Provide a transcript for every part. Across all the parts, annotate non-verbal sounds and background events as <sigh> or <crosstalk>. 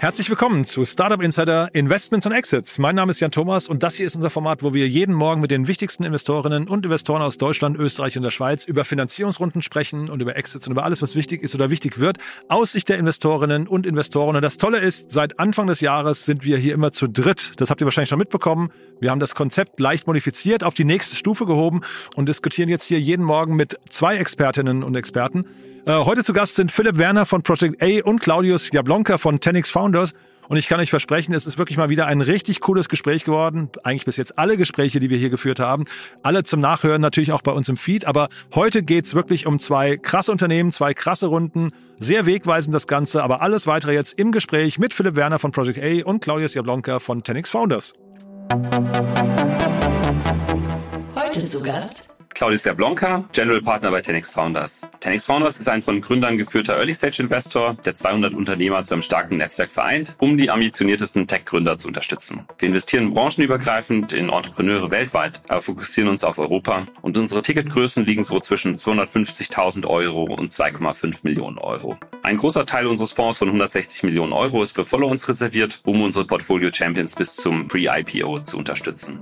Herzlich willkommen zu Startup Insider Investments und Exits. Mein Name ist Jan Thomas und das hier ist unser Format, wo wir jeden Morgen mit den wichtigsten Investorinnen und Investoren aus Deutschland, Österreich und der Schweiz über Finanzierungsrunden sprechen und über Exits und über alles, was wichtig ist oder wichtig wird, aus Sicht der Investorinnen und Investoren. Und das Tolle ist, seit Anfang des Jahres sind wir hier immer zu dritt. Das habt ihr wahrscheinlich schon mitbekommen. Wir haben das Konzept leicht modifiziert, auf die nächste Stufe gehoben und diskutieren jetzt hier jeden Morgen mit zwei Expertinnen und Experten. Äh, heute zu Gast sind Philipp Werner von Project A und Claudius Jablonka von Tenix Founders. Und ich kann euch versprechen, es ist wirklich mal wieder ein richtig cooles Gespräch geworden. Eigentlich bis jetzt alle Gespräche, die wir hier geführt haben. Alle zum Nachhören natürlich auch bei uns im Feed. Aber heute geht's wirklich um zwei krasse Unternehmen, zwei krasse Runden. Sehr wegweisend das Ganze. Aber alles weitere jetzt im Gespräch mit Philipp Werner von Project A und Claudius Jablonka von Tenix Founders. Heute zu Gast Claudius Jablonka, General Partner bei Tenix Founders. Tenix Founders ist ein von Gründern geführter Early-Stage-Investor, der 200 Unternehmer zu einem starken Netzwerk vereint, um die ambitioniertesten Tech-Gründer zu unterstützen. Wir investieren branchenübergreifend in Entrepreneure weltweit, aber fokussieren uns auf Europa und unsere Ticketgrößen liegen so zwischen 250.000 Euro und 2,5 Millionen Euro. Ein großer Teil unseres Fonds von 160 Millionen Euro ist für Follow-ons reserviert, um unsere Portfolio-Champions bis zum Pre-IPO zu unterstützen.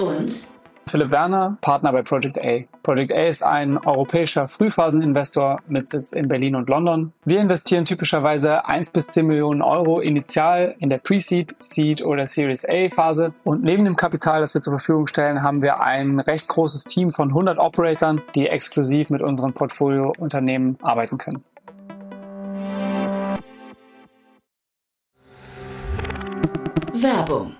und Philipp Werner, Partner bei Project A. Project A ist ein europäischer Frühphaseninvestor mit Sitz in Berlin und London. Wir investieren typischerweise 1 bis 10 Millionen Euro initial in der Pre-Seed, Seed oder Series A Phase. Und neben dem Kapital, das wir zur Verfügung stellen, haben wir ein recht großes Team von 100 Operatoren, die exklusiv mit unseren Portfoliounternehmen arbeiten können. Werbung.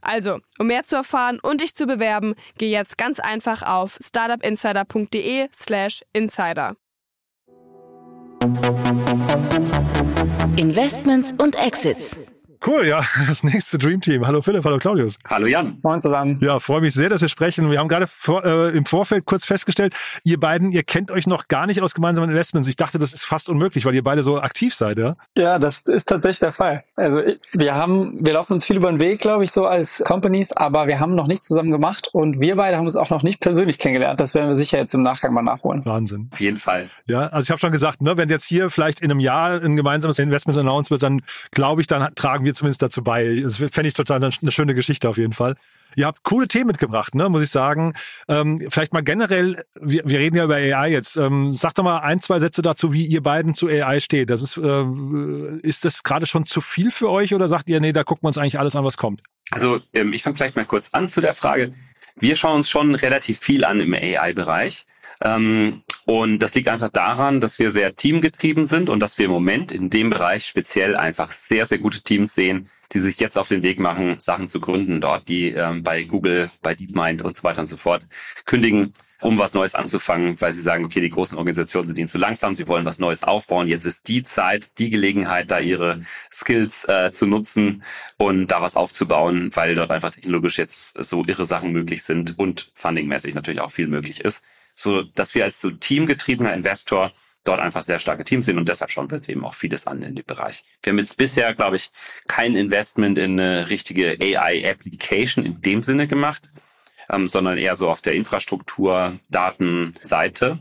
Also, um mehr zu erfahren und dich zu bewerben, geh jetzt ganz einfach auf startupinsider.de/slash insider. Investments und Exits. Cool, ja, das nächste Dream Team. Hallo Philipp, hallo Claudius. Hallo Jan. Moin zusammen. Ja, freue mich sehr, dass wir sprechen. Wir haben gerade vor, äh, im Vorfeld kurz festgestellt, ihr beiden, ihr kennt euch noch gar nicht aus gemeinsamen Investments. Ich dachte, das ist fast unmöglich, weil ihr beide so aktiv seid, ja? Ja, das ist tatsächlich der Fall. Also ich- wir haben, wir laufen uns viel über den Weg, glaube ich, so als Companies, aber wir haben noch nichts zusammen gemacht und wir beide haben uns auch noch nicht persönlich kennengelernt. Das werden wir sicher jetzt im Nachgang mal nachholen. Wahnsinn. Auf jeden Fall. Ja, also ich habe schon gesagt, ne, wenn jetzt hier vielleicht in einem Jahr ein gemeinsames Investment announced wird, dann glaube ich, dann tragen wir zumindest dazu bei. Das fände ich total eine, eine schöne Geschichte auf jeden Fall. Ihr habt coole Themen mitgebracht, ne, muss ich sagen. Ähm, vielleicht mal generell, wir, wir reden ja über AI jetzt. Ähm, sag doch mal ein, zwei Sätze dazu, wie ihr beiden zu AI steht. Das ist, äh, ist das gerade schon zu viel für euch oder sagt ihr, nee, da gucken wir uns eigentlich alles an, was kommt? Also ähm, ich fange vielleicht mal kurz an zu der Frage. Wir schauen uns schon relativ viel an im AI-Bereich. Ähm, und das liegt einfach daran, dass wir sehr teamgetrieben sind und dass wir im Moment in dem Bereich speziell einfach sehr, sehr gute Teams sehen, die sich jetzt auf den Weg machen, Sachen zu gründen dort, die ähm, bei Google, bei DeepMind und so weiter und so fort kündigen, um was Neues anzufangen, weil sie sagen, okay, die großen Organisationen sind ihnen zu langsam, sie wollen was Neues aufbauen. Jetzt ist die Zeit, die Gelegenheit, da ihre Skills äh, zu nutzen und da was aufzubauen, weil dort einfach technologisch jetzt so irre Sachen möglich sind und fundingmäßig natürlich auch viel möglich ist, so dass wir als so teamgetriebener Investor dort einfach sehr starke Teams sind und deshalb schauen wir uns eben auch vieles an in dem Bereich. Wir haben jetzt bisher, glaube ich, kein Investment in eine richtige AI-Application in dem Sinne gemacht, ähm, sondern eher so auf der Infrastruktur, Datenseite.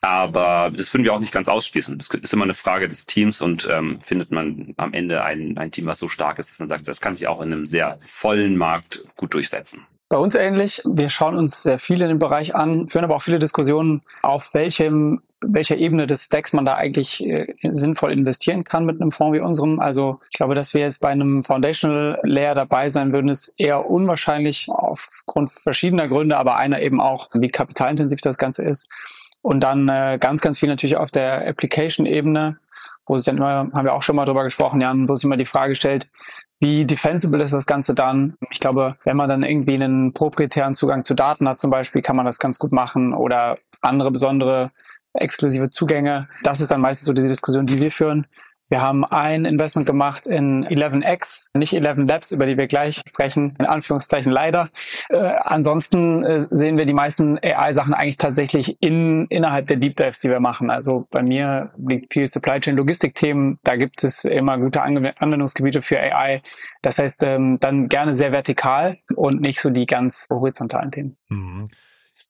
Aber das würden wir auch nicht ganz ausschließen. Das ist immer eine Frage des Teams und ähm, findet man am Ende ein, ein Team, was so stark ist, dass man sagt, das kann sich auch in einem sehr vollen Markt gut durchsetzen. Bei uns ähnlich. Wir schauen uns sehr viel in dem Bereich an, führen aber auch viele Diskussionen, auf welchem welcher Ebene des Stacks man da eigentlich äh, sinnvoll investieren kann mit einem Fonds wie unserem. Also ich glaube, dass wir jetzt bei einem Foundational Layer dabei sein würden, ist eher unwahrscheinlich aufgrund verschiedener Gründe, aber einer eben auch, wie kapitalintensiv das Ganze ist. Und dann äh, ganz, ganz viel natürlich auf der Application-Ebene, wo sich dann immer, haben wir auch schon mal drüber gesprochen, Jan, wo sich immer die Frage stellt, wie defensible ist das Ganze dann? Ich glaube, wenn man dann irgendwie einen proprietären Zugang zu Daten hat zum Beispiel, kann man das ganz gut machen oder andere besondere exklusive Zugänge. Das ist dann meistens so diese Diskussion, die wir führen. Wir haben ein Investment gemacht in 11x, nicht 11 Labs, über die wir gleich sprechen, in Anführungszeichen leider. Äh, ansonsten äh, sehen wir die meisten AI-Sachen eigentlich tatsächlich in, innerhalb der Deep Dives, die wir machen. Also bei mir liegt viel Supply Chain Logistik-Themen, da gibt es immer gute Anwendungsgebiete für AI. Das heißt, ähm, dann gerne sehr vertikal und nicht so die ganz horizontalen Themen. Mhm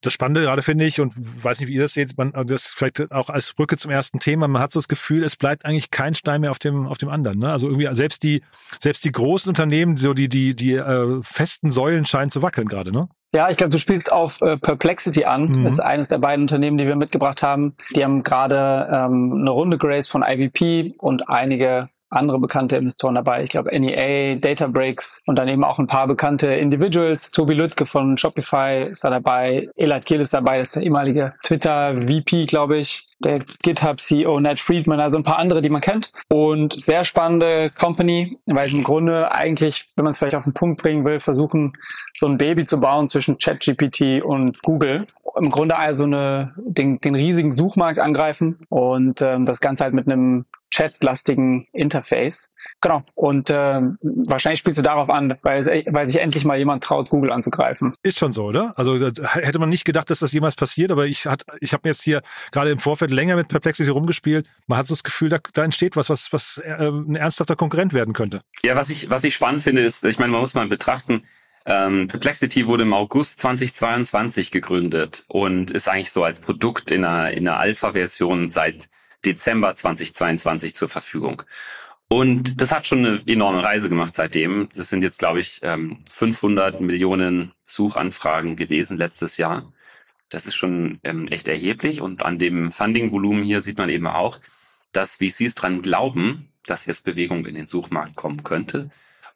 das Spannende gerade finde ich und weiß nicht, wie ihr das seht, man, das vielleicht auch als Brücke zum ersten Thema, man hat so das Gefühl, es bleibt eigentlich kein Stein mehr auf dem, auf dem anderen. Ne? Also irgendwie selbst die, selbst die großen Unternehmen, so die, die, die äh, festen Säulen scheinen zu wackeln gerade, ne? Ja, ich glaube, du spielst auf äh, Perplexity an. Mhm. Das ist eines der beiden Unternehmen, die wir mitgebracht haben. Die haben gerade ähm, eine Runde geraced von IVP und einige andere bekannte Investoren dabei. Ich glaube NEA, Databricks und dann eben auch ein paar bekannte Individuals. Tobi Lüttke von Shopify ist da dabei. Elad Gil ist dabei, das ist der ehemalige Twitter-VP, glaube ich. Der GitHub-CEO Ned Friedman, also ein paar andere, die man kennt. Und sehr spannende Company, weil im Grunde eigentlich, wenn man es vielleicht auf den Punkt bringen will, versuchen, so ein Baby zu bauen zwischen ChatGPT und Google. Im Grunde also eine, den, den riesigen Suchmarkt angreifen und ähm, das Ganze halt mit einem chatlastigen Interface. Genau. Und äh, wahrscheinlich spielst du darauf an, weil, weil sich endlich mal jemand traut, Google anzugreifen. Ist schon so, oder? Also hätte man nicht gedacht, dass das jemals passiert, aber ich hat, ich habe mir jetzt hier gerade im Vorfeld länger mit Perplexity rumgespielt. Man hat so das Gefühl, da, da entsteht was, was, was äh, ein ernsthafter Konkurrent werden könnte. Ja, was ich, was ich spannend finde, ist, ich meine, man muss mal betrachten, ähm, Perplexity wurde im August 2022 gegründet und ist eigentlich so als Produkt in einer, in einer Alpha-Version seit Dezember 2022 zur Verfügung. Und das hat schon eine enorme Reise gemacht seitdem. Das sind jetzt, glaube ich, 500 ähm, Millionen Suchanfragen gewesen letztes Jahr. Das ist schon ähm, echt erheblich. Und an dem Funding-Volumen hier sieht man eben auch, dass VCs dran glauben, dass jetzt Bewegung in den Suchmarkt kommen könnte.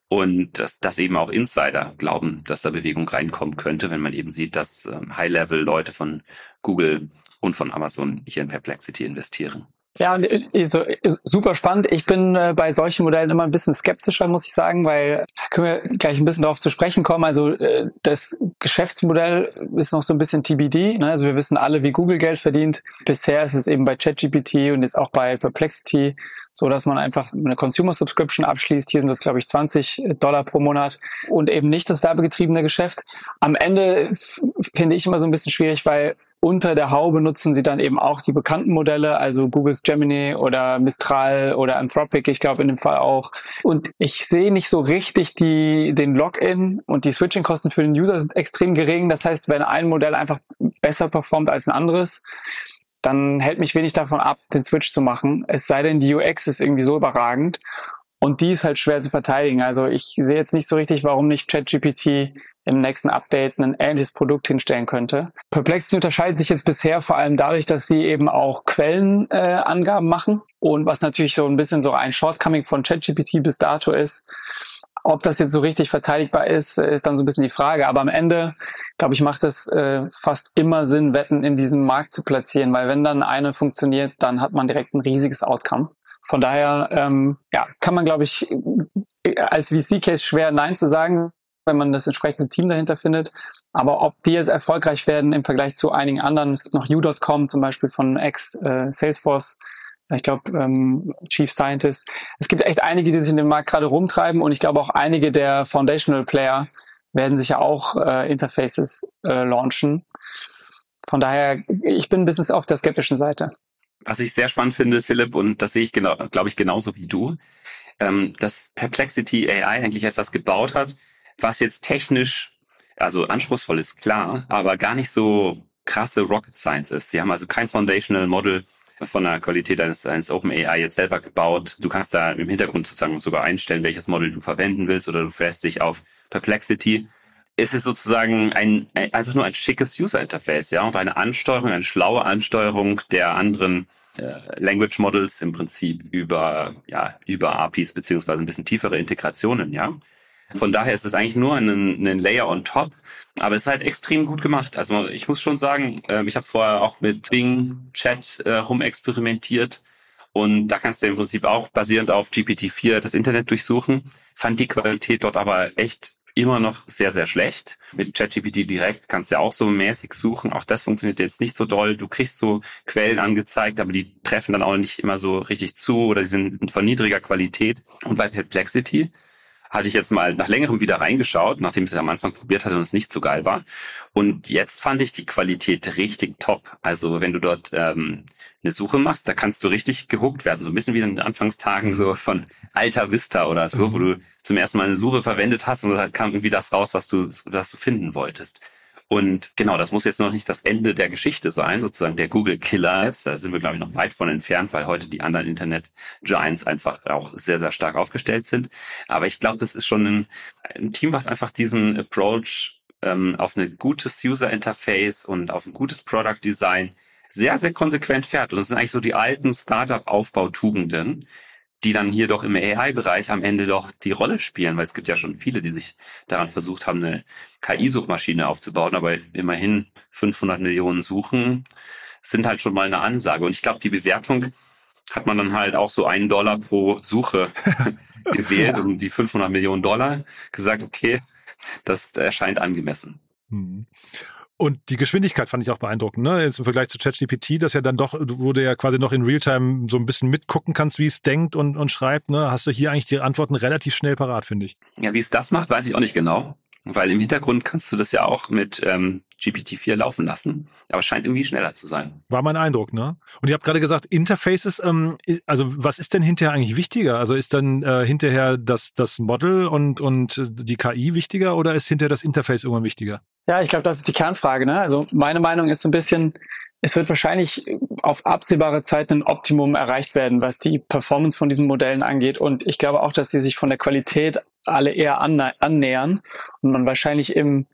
Und dass, dass eben auch Insider glauben, dass da Bewegung reinkommen könnte, wenn man eben sieht, dass ähm, High-Level-Leute von Google und von Amazon hier in Perplexity investieren. Ja, äh, so, super spannend. Ich bin äh, bei solchen Modellen immer ein bisschen skeptischer, muss ich sagen, weil können wir gleich ein bisschen darauf zu sprechen kommen. Also äh, das Geschäftsmodell ist noch so ein bisschen TBD. Ne? Also wir wissen alle, wie Google Geld verdient. Bisher ist es eben bei ChatGPT und jetzt auch bei Perplexity so, dass man einfach eine Consumer Subscription abschließt. Hier sind das, glaube ich, 20 Dollar pro Monat und eben nicht das werbegetriebene Geschäft. Am Ende finde ich immer so ein bisschen schwierig, weil unter der Haube nutzen sie dann eben auch die bekannten Modelle, also Googles Gemini oder Mistral oder Anthropic, ich glaube in dem Fall auch. Und ich sehe nicht so richtig die, den Login und die Switching-Kosten für den User sind extrem gering. Das heißt, wenn ein Modell einfach besser performt als ein anderes, dann hält mich wenig davon ab, den Switch zu machen. Es sei denn, die UX ist irgendwie so überragend. Und die ist halt schwer zu verteidigen. Also ich sehe jetzt nicht so richtig, warum nicht ChatGPT im nächsten Update ein ähnliches Produkt hinstellen könnte. Perplexity unterscheidet sich jetzt bisher vor allem dadurch, dass sie eben auch Quellenangaben äh, machen und was natürlich so ein bisschen so ein Shortcoming von ChatGPT bis dato ist. Ob das jetzt so richtig verteidigbar ist, ist dann so ein bisschen die Frage. Aber am Ende, glaube ich, macht es äh, fast immer Sinn, Wetten in diesem Markt zu platzieren, weil wenn dann eine funktioniert, dann hat man direkt ein riesiges Outcome. Von daher ähm, ja, kann man, glaube ich, als VC-Case schwer Nein zu sagen wenn man das entsprechende Team dahinter findet. Aber ob die jetzt erfolgreich werden im Vergleich zu einigen anderen, es gibt noch U.com zum Beispiel von ex-Salesforce, äh, ich glaube ähm, Chief Scientist. Es gibt echt einige, die sich in dem Markt gerade rumtreiben und ich glaube auch einige der Foundational Player werden sicher auch äh, Interfaces äh, launchen. Von daher, ich bin ein bisschen auf der skeptischen Seite. Was ich sehr spannend finde, Philipp, und das sehe ich genau, glaube ich, genauso wie du, ähm, dass Perplexity AI eigentlich etwas gebaut hat, was jetzt technisch, also anspruchsvoll ist, klar, aber gar nicht so krasse Rocket Science ist. Die haben also kein Foundational Model von der Qualität eines, eines OpenAI jetzt selber gebaut. Du kannst da im Hintergrund sozusagen sogar einstellen, welches Model du verwenden willst oder du fährst dich auf Perplexity. es ist sozusagen ein, ein, einfach nur ein schickes User-Interface, ja, und eine Ansteuerung, eine schlaue Ansteuerung der anderen äh, Language Models im Prinzip über, ja, über APIs beziehungsweise ein bisschen tiefere Integrationen, ja. Von daher ist es eigentlich nur ein, ein Layer on top, aber es ist halt extrem gut gemacht. Also ich muss schon sagen, äh, ich habe vorher auch mit Bing Chat äh, rumexperimentiert und da kannst du im Prinzip auch basierend auf GPT-4 das Internet durchsuchen. Fand die Qualität dort aber echt immer noch sehr, sehr schlecht. Mit ChatGPT direkt kannst du ja auch so mäßig suchen. Auch das funktioniert jetzt nicht so doll. Du kriegst so Quellen angezeigt, aber die treffen dann auch nicht immer so richtig zu oder sie sind von niedriger Qualität. Und bei Perplexity hatte ich jetzt mal nach längerem wieder reingeschaut, nachdem ich es am Anfang probiert hatte und es nicht so geil war. Und jetzt fand ich die Qualität richtig top. Also wenn du dort ähm, eine Suche machst, da kannst du richtig gehuckt werden. So ein bisschen wie in den Anfangstagen so von Alta Vista oder so, mhm. wo du zum ersten Mal eine Suche verwendet hast und da kam irgendwie das raus, was du, was du finden wolltest. Und genau, das muss jetzt noch nicht das Ende der Geschichte sein, sozusagen der Google Killer jetzt. Da sind wir, glaube ich, noch weit von entfernt, weil heute die anderen Internet Giants einfach auch sehr, sehr stark aufgestellt sind. Aber ich glaube, das ist schon ein, ein Team, was einfach diesen Approach ähm, auf ein gutes User Interface und auf ein gutes Product Design sehr, sehr konsequent fährt. Und das sind eigentlich so die alten Startup-Aufbautugenden, die dann hier doch im AI-Bereich am Ende doch die Rolle spielen, weil es gibt ja schon viele, die sich daran versucht haben, eine KI-Suchmaschine aufzubauen, aber immerhin 500 Millionen Suchen sind halt schon mal eine Ansage. Und ich glaube, die Bewertung hat man dann halt auch so einen Dollar pro Suche <laughs> gewählt ja. und die 500 Millionen Dollar gesagt, okay, das erscheint angemessen. Und die Geschwindigkeit fand ich auch beeindruckend, ne? Jetzt im Vergleich zu ChatGPT, das ja dann doch, wo du ja quasi noch in Realtime so ein bisschen mitgucken kannst, wie es denkt und, und schreibt, ne? Hast du hier eigentlich die Antworten relativ schnell parat, finde ich. Ja, wie es das macht, weiß ich auch nicht genau. Weil im Hintergrund kannst du das ja auch mit ähm, GPT-4 laufen lassen, aber es scheint irgendwie schneller zu sein. War mein Eindruck, ne? Und ihr habt gerade gesagt, Interfaces, ähm, also was ist denn hinterher eigentlich wichtiger? Also ist dann äh, hinterher das, das Model und, und die KI wichtiger oder ist hinterher das Interface irgendwann wichtiger? Ja, ich glaube, das ist die Kernfrage. Ne? Also meine Meinung ist so ein bisschen, es wird wahrscheinlich auf absehbare Zeit ein Optimum erreicht werden, was die Performance von diesen Modellen angeht. Und ich glaube auch, dass sie sich von der Qualität alle eher annähern und man wahrscheinlich im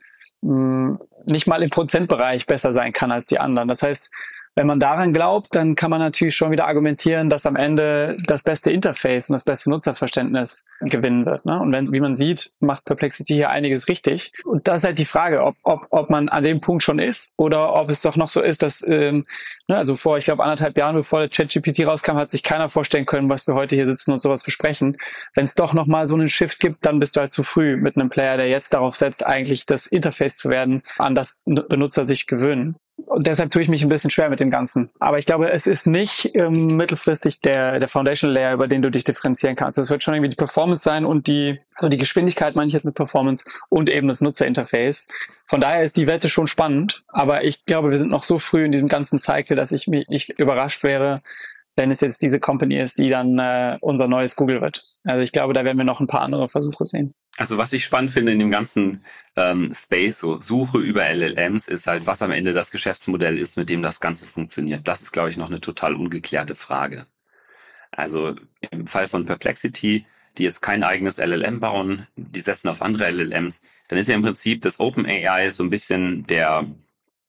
mh, nicht mal im Prozentbereich besser sein kann als die anderen. Das heißt, wenn man daran glaubt, dann kann man natürlich schon wieder argumentieren, dass am Ende das beste Interface und das beste Nutzerverständnis gewinnen wird. Ne? Und wenn, wie man sieht, macht Perplexity hier einiges richtig. Und das ist halt die Frage, ob, ob, ob man an dem Punkt schon ist oder ob es doch noch so ist, dass, ähm, ne, also vor, ich glaube, anderthalb Jahren, bevor der ChatGPT rauskam, hat sich keiner vorstellen können, was wir heute hier sitzen und sowas besprechen. Wenn es doch nochmal so einen Shift gibt, dann bist du halt zu früh mit einem Player, der jetzt darauf setzt, eigentlich das Interface zu werden, an das Benutzer sich gewöhnen. Und deshalb tue ich mich ein bisschen schwer mit dem Ganzen. Aber ich glaube, es ist nicht ähm, mittelfristig der, der Foundation Layer, über den du dich differenzieren kannst. Es wird schon irgendwie die Performance sein und die, also die Geschwindigkeit meine ich jetzt mit Performance und eben das Nutzerinterface. Von daher ist die Wette schon spannend. Aber ich glaube, wir sind noch so früh in diesem ganzen Cycle, dass ich mich nicht überrascht wäre, wenn es jetzt diese Company ist, die dann äh, unser neues Google wird. Also ich glaube, da werden wir noch ein paar andere Versuche sehen. Also was ich spannend finde in dem ganzen ähm, Space, so Suche über LLMs, ist halt, was am Ende das Geschäftsmodell ist, mit dem das Ganze funktioniert. Das ist, glaube ich, noch eine total ungeklärte Frage. Also im Fall von Perplexity, die jetzt kein eigenes LLM bauen, die setzen auf andere LLMs, dann ist ja im Prinzip das OpenAI so ein bisschen der,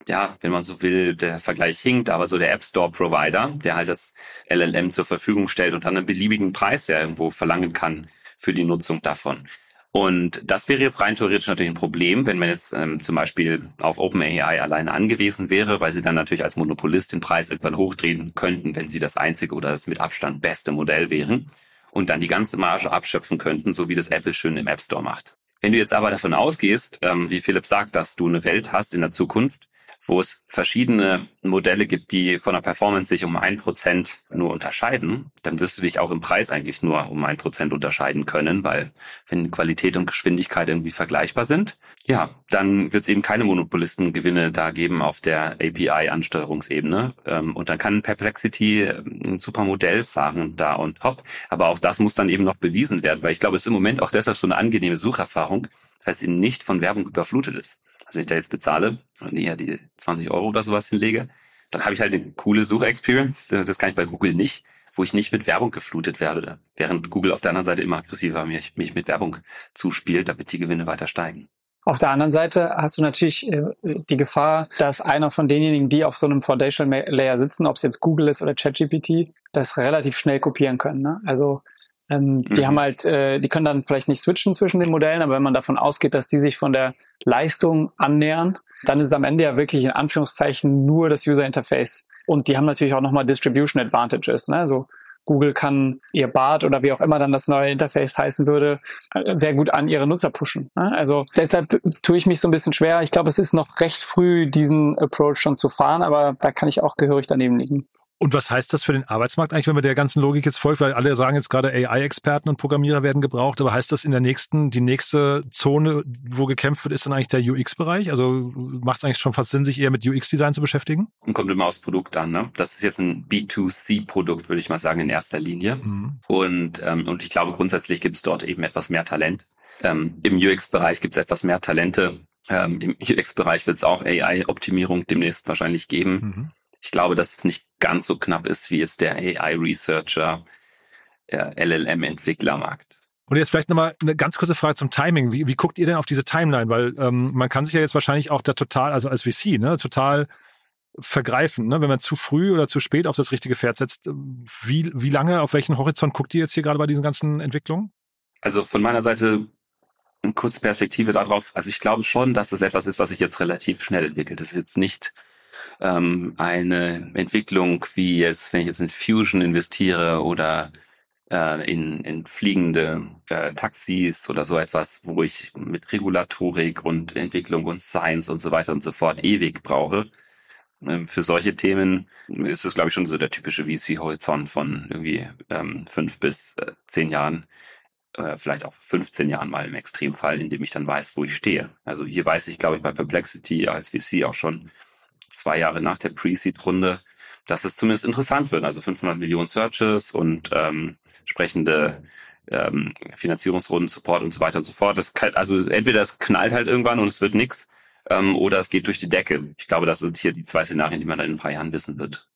ja, wenn man so will, der Vergleich hinkt, aber so der App Store Provider, der halt das LLM zur Verfügung stellt und dann einen beliebigen Preis ja irgendwo verlangen kann für die Nutzung davon. Und das wäre jetzt rein theoretisch natürlich ein Problem, wenn man jetzt ähm, zum Beispiel auf OpenAI alleine angewiesen wäre, weil sie dann natürlich als Monopolist den Preis irgendwann hochdrehen könnten, wenn sie das einzige oder das mit Abstand beste Modell wären und dann die ganze Marge abschöpfen könnten, so wie das Apple schön im App Store macht. Wenn du jetzt aber davon ausgehst, ähm, wie Philipp sagt, dass du eine Welt hast in der Zukunft, wo es verschiedene Modelle gibt, die von der Performance sich um ein Prozent nur unterscheiden, dann wirst du dich auch im Preis eigentlich nur um ein Prozent unterscheiden können, weil wenn Qualität und Geschwindigkeit irgendwie vergleichbar sind, ja, dann wird es eben keine Monopolistengewinne da geben auf der API-Ansteuerungsebene. Ähm, und dann kann Perplexity ähm, ein super Modell fahren da und top. Aber auch das muss dann eben noch bewiesen werden, weil ich glaube, es ist im Moment auch deshalb so eine angenehme Sucherfahrung, weil es eben nicht von Werbung überflutet ist also ich da jetzt bezahle und eher die 20 Euro oder sowas hinlege, dann habe ich halt eine coole Suchexperience. Das kann ich bei Google nicht, wo ich nicht mit Werbung geflutet werde, während Google auf der anderen Seite immer aggressiver mich, mit Werbung zuspielt, damit die Gewinne weiter steigen. Auf der anderen Seite hast du natürlich äh, die Gefahr, dass einer von denjenigen, die auf so einem Foundation Layer sitzen, ob es jetzt Google ist oder ChatGPT, das relativ schnell kopieren können. Ne? Also ähm, die mhm. haben halt, äh, die können dann vielleicht nicht switchen zwischen den Modellen, aber wenn man davon ausgeht, dass die sich von der Leistung annähern, dann ist es am Ende ja wirklich in Anführungszeichen nur das User Interface. Und die haben natürlich auch nochmal Distribution Advantages. Ne? Also Google kann ihr Bart oder wie auch immer dann das neue Interface heißen würde, äh, sehr gut an ihre Nutzer pushen. Ne? Also deshalb tue ich mich so ein bisschen schwer. Ich glaube, es ist noch recht früh, diesen Approach schon zu fahren, aber da kann ich auch gehörig daneben liegen. Und was heißt das für den Arbeitsmarkt eigentlich, wenn man der ganzen Logik jetzt folgt? Weil alle sagen jetzt gerade AI-Experten und Programmierer werden gebraucht, aber heißt das in der nächsten, die nächste Zone, wo gekämpft wird, ist dann eigentlich der UX-Bereich? Also macht es eigentlich schon fast Sinn, sich eher mit UX-Design zu beschäftigen? Und kommt immer aufs Produkt an, ne? Das ist jetzt ein B2C-Produkt, würde ich mal sagen, in erster Linie. Mhm. Und, ähm, und ich glaube, grundsätzlich gibt es dort eben etwas mehr Talent. Ähm, Im UX-Bereich gibt es etwas mehr Talente. Ähm, Im UX-Bereich wird es auch AI-Optimierung demnächst wahrscheinlich geben. Mhm. Ich glaube, dass es nicht ganz so knapp ist wie jetzt der AI-Researcher, äh, LLM-Entwicklermarkt. Und jetzt vielleicht nochmal eine ganz kurze Frage zum Timing. Wie, wie guckt ihr denn auf diese Timeline? Weil ähm, man kann sich ja jetzt wahrscheinlich auch da total, also als VC, ne, total vergreifen, ne? wenn man zu früh oder zu spät auf das richtige Pferd setzt. Wie, wie lange, auf welchen Horizont guckt ihr jetzt hier gerade bei diesen ganzen Entwicklungen? Also von meiner Seite eine kurze Perspektive darauf. Also ich glaube schon, dass es etwas ist, was sich jetzt relativ schnell entwickelt. Das ist jetzt nicht ähm, eine Entwicklung wie jetzt, wenn ich jetzt in Fusion investiere oder äh, in, in fliegende äh, Taxis oder so etwas, wo ich mit Regulatorik und Entwicklung und Science und so weiter und so fort ewig brauche. Ähm, für solche Themen ist es, glaube ich, schon so der typische VC-Horizont von irgendwie ähm, fünf bis äh, zehn Jahren, äh, vielleicht auch 15 Jahren mal im Extremfall, in dem ich dann weiß, wo ich stehe. Also hier weiß ich, glaube ich, bei Perplexity als VC auch schon, zwei Jahre nach der Pre-Seed-Runde, dass es zumindest interessant wird. Also 500 Millionen Searches und ähm, entsprechende ähm, Finanzierungsrunden, Support und so weiter und so fort. Das kann, also entweder es knallt halt irgendwann und es wird nix ähm, oder es geht durch die Decke. Ich glaube, das sind hier die zwei Szenarien, die man dann in ein paar Jahren wissen wird.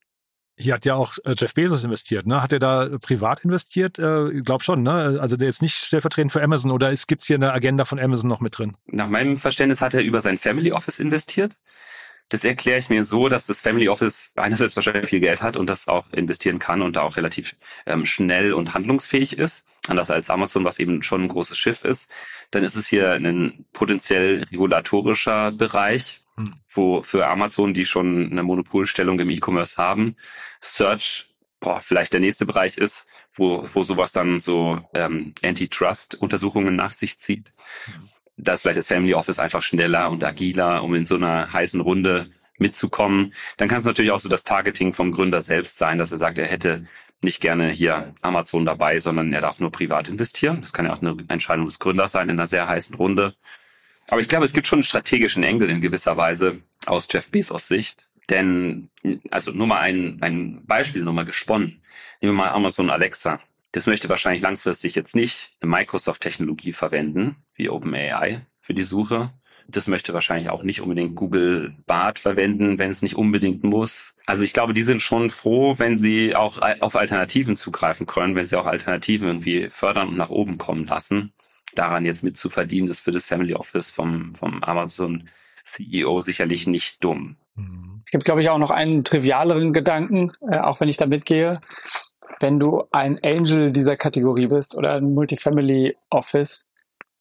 Hier hat ja auch äh, Jeff Bezos investiert, ne? Hat er da privat investiert? Äh, ich glaube schon, ne? Also der jetzt nicht stellvertretend für Amazon oder gibt es hier eine Agenda von Amazon noch mit drin? Nach meinem Verständnis hat er über sein Family Office investiert. Das erkläre ich mir so, dass das Family Office einerseits wahrscheinlich viel Geld hat und das auch investieren kann und da auch relativ ähm, schnell und handlungsfähig ist, anders als Amazon, was eben schon ein großes Schiff ist. Dann ist es hier ein potenziell regulatorischer Bereich, hm. wo für Amazon, die schon eine Monopolstellung im E-Commerce haben, Search boah, vielleicht der nächste Bereich ist, wo, wo sowas dann so ähm, Antitrust-Untersuchungen nach sich zieht. Mhm da vielleicht das Family Office einfach schneller und agiler, um in so einer heißen Runde mitzukommen. Dann kann es natürlich auch so das Targeting vom Gründer selbst sein, dass er sagt, er hätte nicht gerne hier Amazon dabei, sondern er darf nur privat investieren. Das kann ja auch eine Entscheidung des Gründers sein in einer sehr heißen Runde. Aber ich glaube, es gibt schon einen strategischen Engel in gewisser Weise aus Jeff Bezos Sicht. Denn, also nur mal ein, ein Beispiel, nur mal gesponnen. Nehmen wir mal Amazon Alexa. Das möchte wahrscheinlich langfristig jetzt nicht eine Microsoft-Technologie verwenden, wie OpenAI für die Suche. Das möchte wahrscheinlich auch nicht unbedingt Google Bart verwenden, wenn es nicht unbedingt muss. Also ich glaube, die sind schon froh, wenn sie auch auf Alternativen zugreifen können, wenn sie auch Alternativen irgendwie fördern und nach oben kommen lassen. Daran jetzt mitzuverdienen, ist für das Family Office vom, vom Amazon CEO sicherlich nicht dumm. Es gibt, glaube ich, auch noch einen trivialeren Gedanken, äh, auch wenn ich da mitgehe wenn du ein Angel dieser Kategorie bist oder ein Multifamily Office,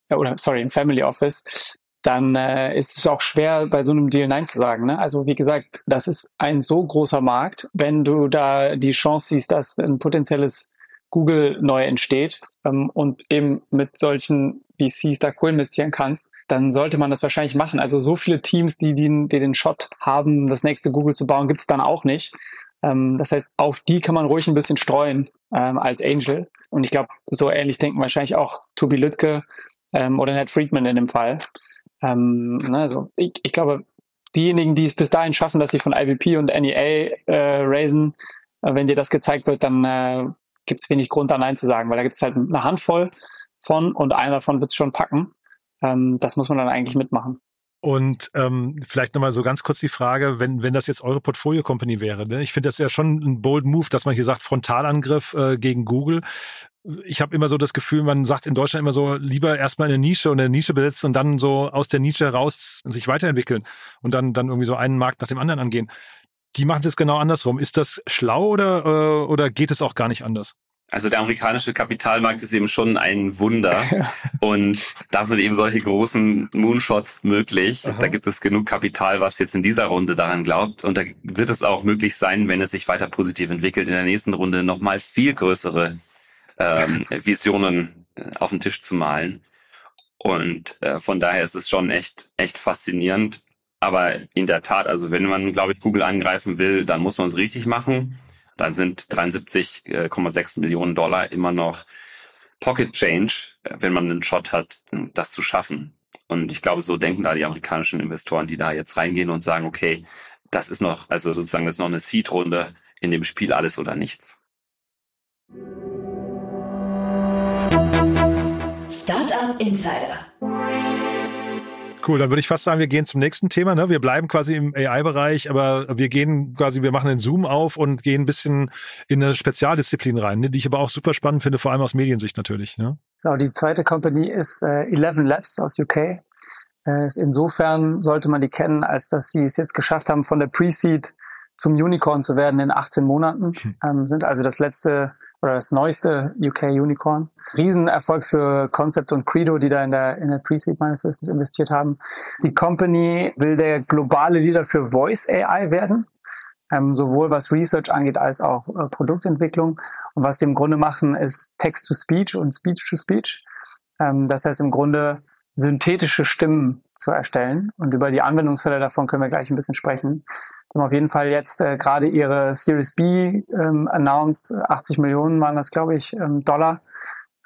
äh, oder sorry, ein Family Office, dann äh, ist es auch schwer, bei so einem Deal Nein zu sagen. Ne? Also wie gesagt, das ist ein so großer Markt. Wenn du da die Chance siehst, dass ein potenzielles Google neu entsteht ähm, und eben mit solchen VCs da co-investieren kannst, dann sollte man das wahrscheinlich machen. Also so viele Teams, die, die, die den Shot haben, das nächste Google zu bauen, gibt es dann auch nicht. Ähm, das heißt, auf die kann man ruhig ein bisschen streuen ähm, als Angel. Und ich glaube, so ähnlich denken wahrscheinlich auch Tobi Lütke ähm, oder Ned Friedman in dem Fall. Ähm, ne, also ich, ich glaube, diejenigen, die es bis dahin schaffen, dass sie von IVP und NEA äh, raisen, äh, wenn dir das gezeigt wird, dann äh, gibt es wenig Grund, da Nein zu sagen, weil da gibt es halt eine Handvoll von und einer davon wird es schon packen. Ähm, das muss man dann eigentlich mitmachen. Und ähm, vielleicht nochmal so ganz kurz die Frage, wenn, wenn das jetzt eure Portfolio-Company wäre. Ne? Ich finde das ja schon ein bold Move, dass man hier sagt, Frontalangriff äh, gegen Google. ich habe immer so das Gefühl, man sagt in Deutschland immer so, lieber erstmal eine Nische und eine Nische besitzen und dann so aus der Nische heraus sich weiterentwickeln und dann, dann irgendwie so einen Markt nach dem anderen angehen. Die machen es jetzt genau andersrum. Ist das schlau oder, äh, oder geht es auch gar nicht anders? Also der amerikanische Kapitalmarkt ist eben schon ein Wunder <laughs> und da sind eben solche großen Moonshots möglich. Aha. Da gibt es genug Kapital, was jetzt in dieser Runde daran glaubt und da wird es auch möglich sein, wenn es sich weiter positiv entwickelt, in der nächsten Runde nochmal viel größere ähm, <laughs> Visionen äh, auf den Tisch zu malen. Und äh, von daher ist es schon echt, echt faszinierend. Aber in der Tat, also wenn man, glaube ich, Google angreifen will, dann muss man es richtig machen dann sind 73,6 Millionen Dollar immer noch Pocket Change, wenn man einen Shot hat, das zu schaffen. Und ich glaube, so denken da die amerikanischen Investoren, die da jetzt reingehen und sagen, okay, das ist noch, also sozusagen, das ist noch eine Seed-Runde in dem Spiel alles oder nichts. Startup Insider. Cool, dann würde ich fast sagen, wir gehen zum nächsten Thema. Ne? Wir bleiben quasi im AI-Bereich, aber wir gehen quasi, wir machen den Zoom auf und gehen ein bisschen in eine Spezialdisziplin rein, ne? die ich aber auch super spannend finde, vor allem aus Mediensicht natürlich. Ne? Genau, die zweite Company ist äh, Eleven Labs aus UK. Äh, insofern sollte man die kennen, als dass sie es jetzt geschafft haben, von der Pre-Seed zum Unicorn zu werden in 18 Monaten. Hm. Ähm, sind also das letzte oder das neueste UK Unicorn. Riesenerfolg für Concept und Credo, die da in der, in der Pre-Seed meines Wissens investiert haben. Die Company will der globale Leader für Voice AI werden. Ähm, sowohl was Research angeht als auch äh, Produktentwicklung. Und was sie im Grunde machen, ist Text-to-Speech und Speech-to-Speech. Ähm, das heißt im Grunde synthetische Stimmen zu erstellen. Und über die Anwendungsfälle davon können wir gleich ein bisschen sprechen. Die haben auf jeden Fall jetzt äh, gerade ihre Series B ähm, announced. 80 Millionen waren das, glaube ich, ähm, Dollar.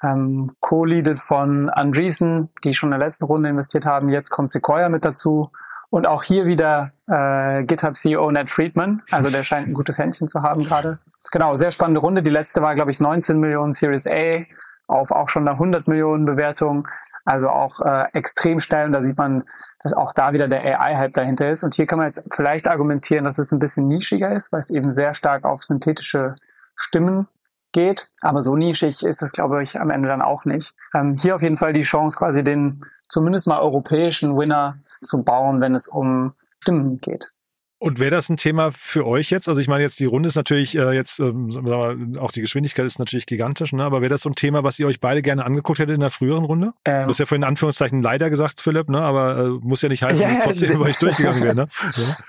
Ähm, Co-leaded von Andreessen, die schon in der letzten Runde investiert haben. Jetzt kommt Sequoia mit dazu. Und auch hier wieder äh, GitHub CEO Ned Friedman. Also der scheint ein gutes Händchen zu haben gerade. Genau, sehr spannende Runde. Die letzte war, glaube ich, 19 Millionen Series A auf auch schon eine 100 Millionen Bewertung. Also auch äh, extrem schnell und da sieht man, dass auch da wieder der AI-Hype dahinter ist. Und hier kann man jetzt vielleicht argumentieren, dass es ein bisschen nischiger ist, weil es eben sehr stark auf synthetische Stimmen geht. Aber so nischig ist es, glaube ich, am Ende dann auch nicht. Ähm, hier auf jeden Fall die Chance, quasi den zumindest mal europäischen Winner zu bauen, wenn es um Stimmen geht. Und wäre das ein Thema für euch jetzt? Also ich meine jetzt, die Runde ist natürlich äh, jetzt, ähm, wir, auch die Geschwindigkeit ist natürlich gigantisch, ne? aber wäre das so ein Thema, was ihr euch beide gerne angeguckt hättet in der früheren Runde? Ähm, du hast ja vorhin in Anführungszeichen leider gesagt, Philipp, ne? aber äh, muss ja nicht heißen, dass es <laughs> trotzdem über euch durchgegangen wäre. Ne? <laughs>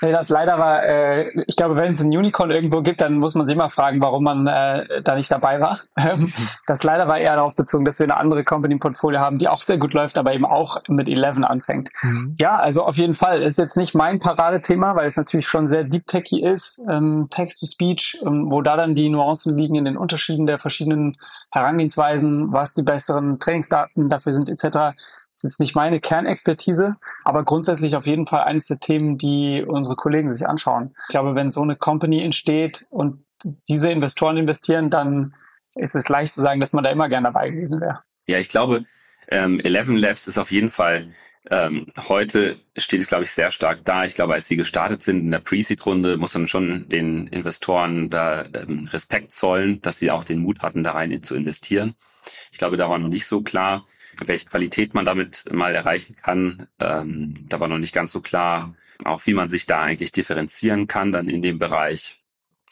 Ja. das leider war, äh, ich glaube, wenn es ein Unicorn irgendwo gibt, dann muss man sich mal fragen, warum man äh, da nicht dabei war. Ähm, <laughs> das leider war eher darauf bezogen, dass wir eine andere Company im Portfolio haben, die auch sehr gut läuft, aber eben auch mit 11 anfängt. Mhm. Ja, also auf jeden Fall ist jetzt nicht mein Paradethema, weil es natürlich schon sehr deep techy ist, ähm, Text-to-Speech, ähm, wo da dann die Nuancen liegen in den Unterschieden der verschiedenen Herangehensweisen, was die besseren Trainingsdaten dafür sind etc. ist jetzt nicht meine Kernexpertise, aber grundsätzlich auf jeden Fall eines der Themen, die unsere Kollegen sich anschauen. Ich glaube, wenn so eine Company entsteht und diese Investoren investieren, dann ist es leicht zu sagen, dass man da immer gerne dabei gewesen wäre. Ja, ich glaube, ähm, Eleven Labs ist auf jeden Fall ähm, heute steht es, glaube ich, sehr stark da. Ich glaube, als sie gestartet sind in der Pre-Seed-Runde, muss man schon den Investoren da ähm, Respekt zollen, dass sie auch den Mut hatten, da rein zu investieren. Ich glaube, da war noch nicht so klar, welche Qualität man damit mal erreichen kann. Ähm, da war noch nicht ganz so klar, auch wie man sich da eigentlich differenzieren kann dann in dem Bereich.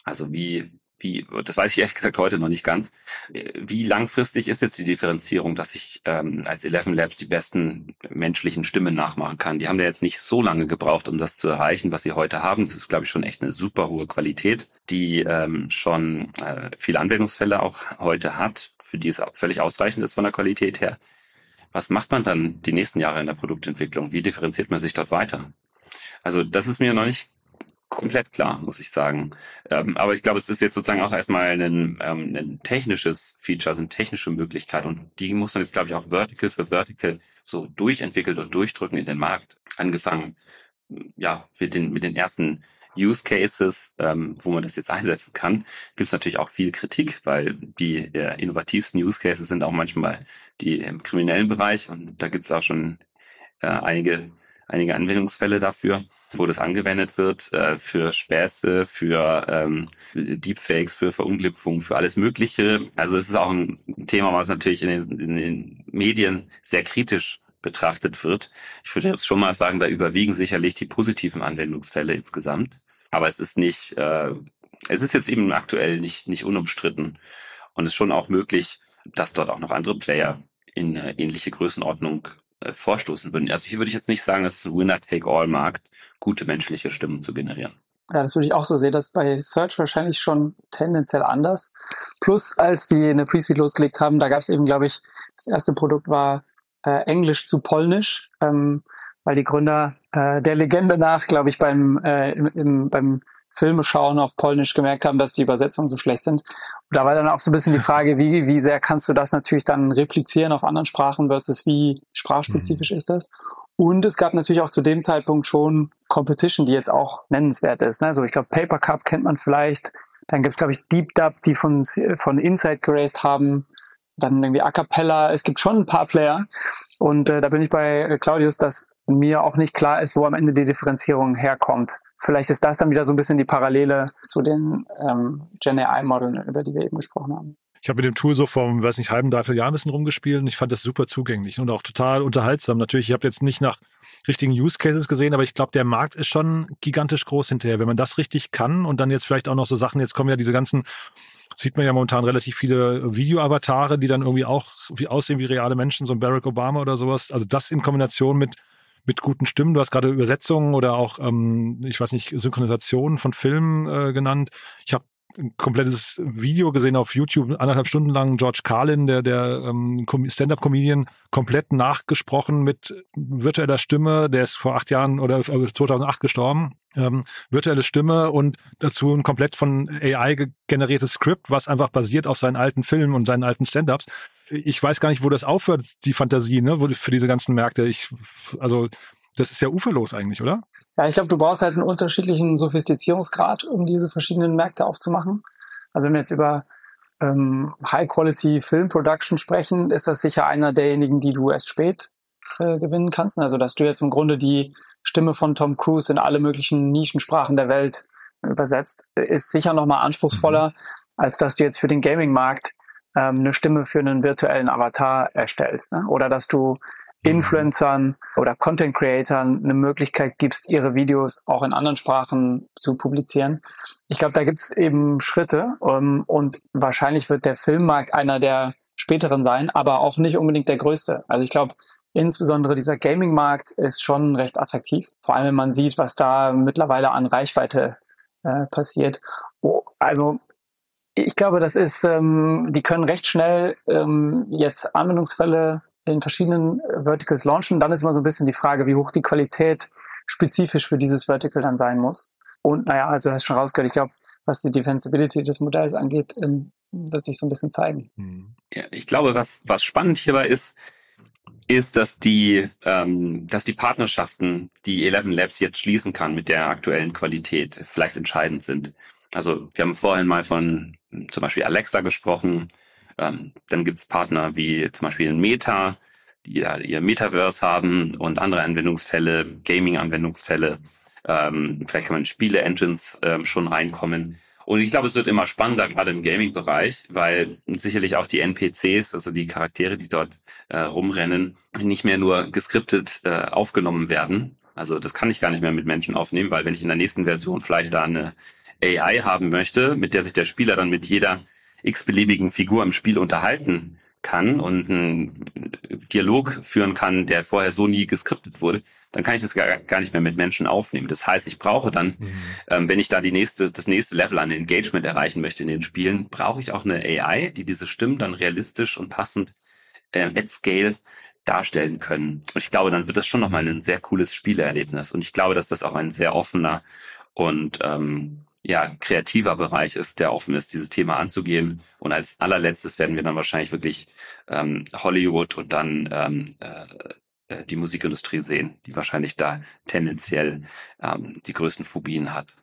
Also wie wie, das weiß ich ehrlich gesagt heute noch nicht ganz, wie langfristig ist jetzt die Differenzierung, dass ich ähm, als Eleven Labs die besten menschlichen Stimmen nachmachen kann? Die haben ja jetzt nicht so lange gebraucht, um das zu erreichen, was sie heute haben. Das ist, glaube ich, schon echt eine super hohe Qualität, die ähm, schon äh, viele Anwendungsfälle auch heute hat, für die es völlig ausreichend ist von der Qualität her. Was macht man dann die nächsten Jahre in der Produktentwicklung? Wie differenziert man sich dort weiter? Also das ist mir noch nicht komplett klar, muss ich sagen. Ähm, aber ich glaube, es ist jetzt sozusagen auch erstmal ein, ähm, ein technisches Feature, also eine technische Möglichkeit. Und die muss man jetzt, glaube ich, auch Vertical für Vertical so durchentwickelt und durchdrücken in den Markt. Angefangen, ja, mit den, mit den ersten Use Cases, ähm, wo man das jetzt einsetzen kann, gibt es natürlich auch viel Kritik, weil die äh, innovativsten Use Cases sind auch manchmal die im kriminellen Bereich und da gibt es auch schon äh, einige einige Anwendungsfälle dafür, wo das angewendet wird, äh, für Späße, für ähm, Deepfakes, für Verunglückung, für alles Mögliche. Also es ist auch ein Thema, was natürlich in den, in den Medien sehr kritisch betrachtet wird. Ich würde jetzt schon mal sagen, da überwiegen sicherlich die positiven Anwendungsfälle insgesamt. Aber es ist nicht, äh, es ist jetzt eben aktuell nicht, nicht unumstritten. Und es ist schon auch möglich, dass dort auch noch andere Player in äh, ähnliche Größenordnung äh, vorstoßen würden. Also hier würde ich jetzt nicht sagen, dass es ein Winner-Take-All-Markt, gute menschliche Stimmen zu generieren. Ja, das würde ich auch so sehen. Das bei Search wahrscheinlich schon tendenziell anders. Plus, als die eine Pre-Seed losgelegt haben, da gab es eben, glaube ich, das erste Produkt war äh, Englisch zu Polnisch, ähm, weil die Gründer äh, der Legende nach, glaube ich, beim, äh, im, im, beim Filme schauen auf Polnisch gemerkt haben, dass die Übersetzungen so schlecht sind. Und da war dann auch so ein bisschen die Frage, wie, wie sehr kannst du das natürlich dann replizieren auf anderen Sprachen versus wie sprachspezifisch mhm. ist das? Und es gab natürlich auch zu dem Zeitpunkt schon Competition, die jetzt auch nennenswert ist. Ne? Also ich glaube, Paper Cup kennt man vielleicht. Dann gibt's glaube ich, Deep Dub, die von, von Inside geraced haben. Dann irgendwie A Cappella. Es gibt schon ein paar Player. Und äh, da bin ich bei Claudius, dass mir auch nicht klar ist, wo am Ende die Differenzierung herkommt. Vielleicht ist das dann wieder so ein bisschen die Parallele zu den ähm, Gen AI-Modeln, über die wir eben gesprochen haben. Ich habe mit dem Tool so vor, weiß nicht, halben, dreiviertel Jahr ein bisschen rumgespielt und ich fand das super zugänglich und auch total unterhaltsam. Natürlich, ich habe jetzt nicht nach richtigen Use Cases gesehen, aber ich glaube, der Markt ist schon gigantisch groß hinterher. Wenn man das richtig kann und dann jetzt vielleicht auch noch so Sachen, jetzt kommen ja diese ganzen sieht man ja momentan relativ viele Video-Avatare, die dann irgendwie auch wie aussehen wie reale Menschen, so ein Barack Obama oder sowas. Also das in Kombination mit mit guten Stimmen. Du hast gerade Übersetzungen oder auch, ähm, ich weiß nicht, Synchronisationen von Filmen äh, genannt. Ich habe ein komplettes Video gesehen auf YouTube, anderthalb Stunden lang George Carlin, der, der ähm, Stand-up-Comedian, komplett nachgesprochen mit virtueller Stimme. Der ist vor acht Jahren oder 2008 äh, gestorben. Ähm, virtuelle Stimme und dazu ein komplett von AI generiertes Skript, was einfach basiert auf seinen alten Filmen und seinen alten Stand-ups ich weiß gar nicht, wo das aufhört, die Fantasie, ne, für diese ganzen Märkte. Ich, also, das ist ja uferlos eigentlich, oder? Ja, ich glaube, du brauchst halt einen unterschiedlichen Sophistizierungsgrad, um diese verschiedenen Märkte aufzumachen. Also wenn wir jetzt über ähm, High-Quality Film Production sprechen, ist das sicher einer derjenigen, die du erst spät äh, gewinnen kannst. Also dass du jetzt im Grunde die Stimme von Tom Cruise in alle möglichen Nischensprachen der Welt übersetzt, ist sicher nochmal anspruchsvoller, mhm. als dass du jetzt für den Gaming-Markt ähm, eine Stimme für einen virtuellen Avatar erstellst. Ne? Oder dass du. Influencern oder Content Creatern eine Möglichkeit gibst, ihre Videos auch in anderen Sprachen zu publizieren. Ich glaube, da gibt es eben Schritte um, ähm, und wahrscheinlich wird der Filmmarkt einer der späteren sein, aber auch nicht unbedingt der größte. Also ich glaube, insbesondere dieser Gaming-Markt ist schon recht attraktiv, vor allem wenn man sieht, was da mittlerweile an Reichweite äh, passiert. Oh, also ich glaube, das ist, ähm, die können recht schnell ähm, jetzt Anwendungsfälle in verschiedenen äh, Verticals launchen. Dann ist immer so ein bisschen die Frage, wie hoch die Qualität spezifisch für dieses Vertical dann sein muss. Und naja, also hast schon rausgehört, ich glaube, was die Defensibility des Modells angeht, ähm, wird sich so ein bisschen zeigen. Hm. Ja, ich glaube, was, was spannend hierbei ist, ist, dass die, ähm, dass die Partnerschaften, die Eleven Labs jetzt schließen kann mit der aktuellen Qualität, vielleicht entscheidend sind. Also wir haben vorhin mal von zum Beispiel Alexa gesprochen. Ähm, dann gibt es Partner wie zum Beispiel Meta, die ja ihr Metaverse haben und andere Anwendungsfälle, Gaming-Anwendungsfälle. Ähm, vielleicht kann man in Spiele-Engines ähm, schon reinkommen. Und ich glaube, es wird immer spannender, gerade im Gaming-Bereich, weil sicherlich auch die NPCs, also die Charaktere, die dort äh, rumrennen, nicht mehr nur geskriptet äh, aufgenommen werden. Also das kann ich gar nicht mehr mit Menschen aufnehmen, weil wenn ich in der nächsten Version vielleicht da eine AI haben möchte, mit der sich der Spieler dann mit jeder x-beliebigen Figur im Spiel unterhalten kann und einen Dialog führen kann, der vorher so nie geskriptet wurde, dann kann ich das gar, gar nicht mehr mit Menschen aufnehmen. Das heißt, ich brauche dann, mhm. ähm, wenn ich da die nächste, das nächste Level an Engagement erreichen möchte in den Spielen, brauche ich auch eine AI, die diese Stimmen dann realistisch und passend äh, at scale darstellen können. Und ich glaube, dann wird das schon nochmal ein sehr cooles Spielerlebnis. Und ich glaube, dass das auch ein sehr offener und ähm, ja, kreativer Bereich ist, der offen ist, dieses Thema anzugehen. Und als allerletztes werden wir dann wahrscheinlich wirklich ähm, Hollywood und dann ähm, äh, äh, die Musikindustrie sehen, die wahrscheinlich da tendenziell ähm, die größten Phobien hat.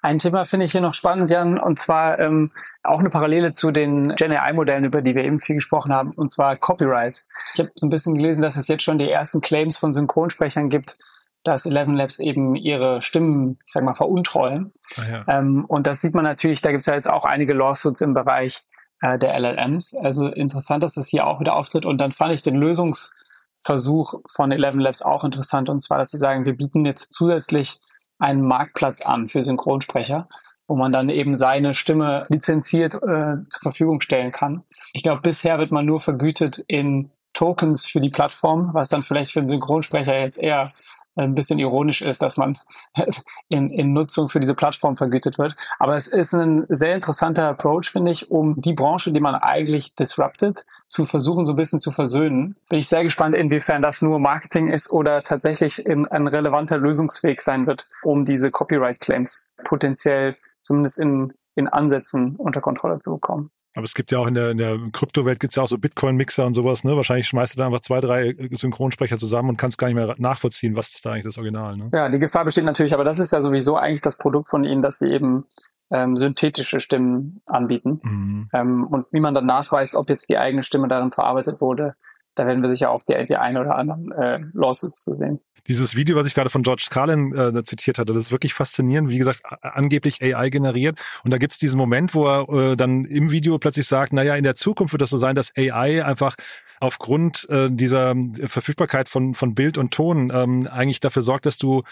Ein Thema finde ich hier noch spannend, Jan, und zwar ähm, auch eine Parallele zu den Gen AI-Modellen, über die wir eben viel gesprochen haben, und zwar Copyright. Ich habe so ein bisschen gelesen, dass es jetzt schon die ersten Claims von Synchronsprechern gibt, dass Eleven Labs eben ihre Stimmen, ich sag mal, veruntreuen. Ah, ja. ähm, und das sieht man natürlich, da gibt es ja jetzt auch einige Lawsuits im Bereich äh, der LLMs. Also interessant, dass das hier auch wieder auftritt. Und dann fand ich den Lösungsversuch von Eleven Labs auch interessant. Und zwar, dass sie sagen, wir bieten jetzt zusätzlich einen Marktplatz an für Synchronsprecher wo man dann eben seine Stimme lizenziert äh, zur Verfügung stellen kann. Ich glaube, bisher wird man nur vergütet in Tokens für die Plattform, was dann vielleicht für einen Synchronsprecher jetzt eher ein bisschen ironisch ist, dass man <laughs> in, in Nutzung für diese Plattform vergütet wird. Aber es ist ein sehr interessanter Approach, finde ich, um die Branche, die man eigentlich disrupted, zu versuchen, so ein bisschen zu versöhnen. Bin ich sehr gespannt, inwiefern das nur Marketing ist oder tatsächlich in, ein relevanter Lösungsweg sein wird, um diese Copyright-Claims potenziell zumindest in, in Ansätzen unter Kontrolle zu bekommen. Aber es gibt ja auch in der, in der Kryptowelt gibt es ja auch so Bitcoin-Mixer und sowas, ne? Wahrscheinlich schmeißt du da einfach zwei, drei Synchronsprecher zusammen und kannst gar nicht mehr nachvollziehen, was ist da eigentlich das Original, ne? Ja, die Gefahr besteht natürlich, aber das ist ja sowieso eigentlich das Produkt von ihnen, dass sie eben ähm, synthetische Stimmen anbieten. Mhm. Ähm, und wie man dann nachweist, ob jetzt die eigene Stimme darin verarbeitet wurde, da werden wir sicher auch die, die ein oder anderen äh, Lawsuits zu sehen dieses Video, was ich gerade von George Carlin äh, zitiert hatte, das ist wirklich faszinierend. Wie gesagt, angeblich AI generiert. Und da gibt's diesen Moment, wo er äh, dann im Video plötzlich sagt, naja, in der Zukunft wird das so sein, dass AI einfach aufgrund äh, dieser Verfügbarkeit von, von Bild und Ton ähm, eigentlich dafür sorgt, dass du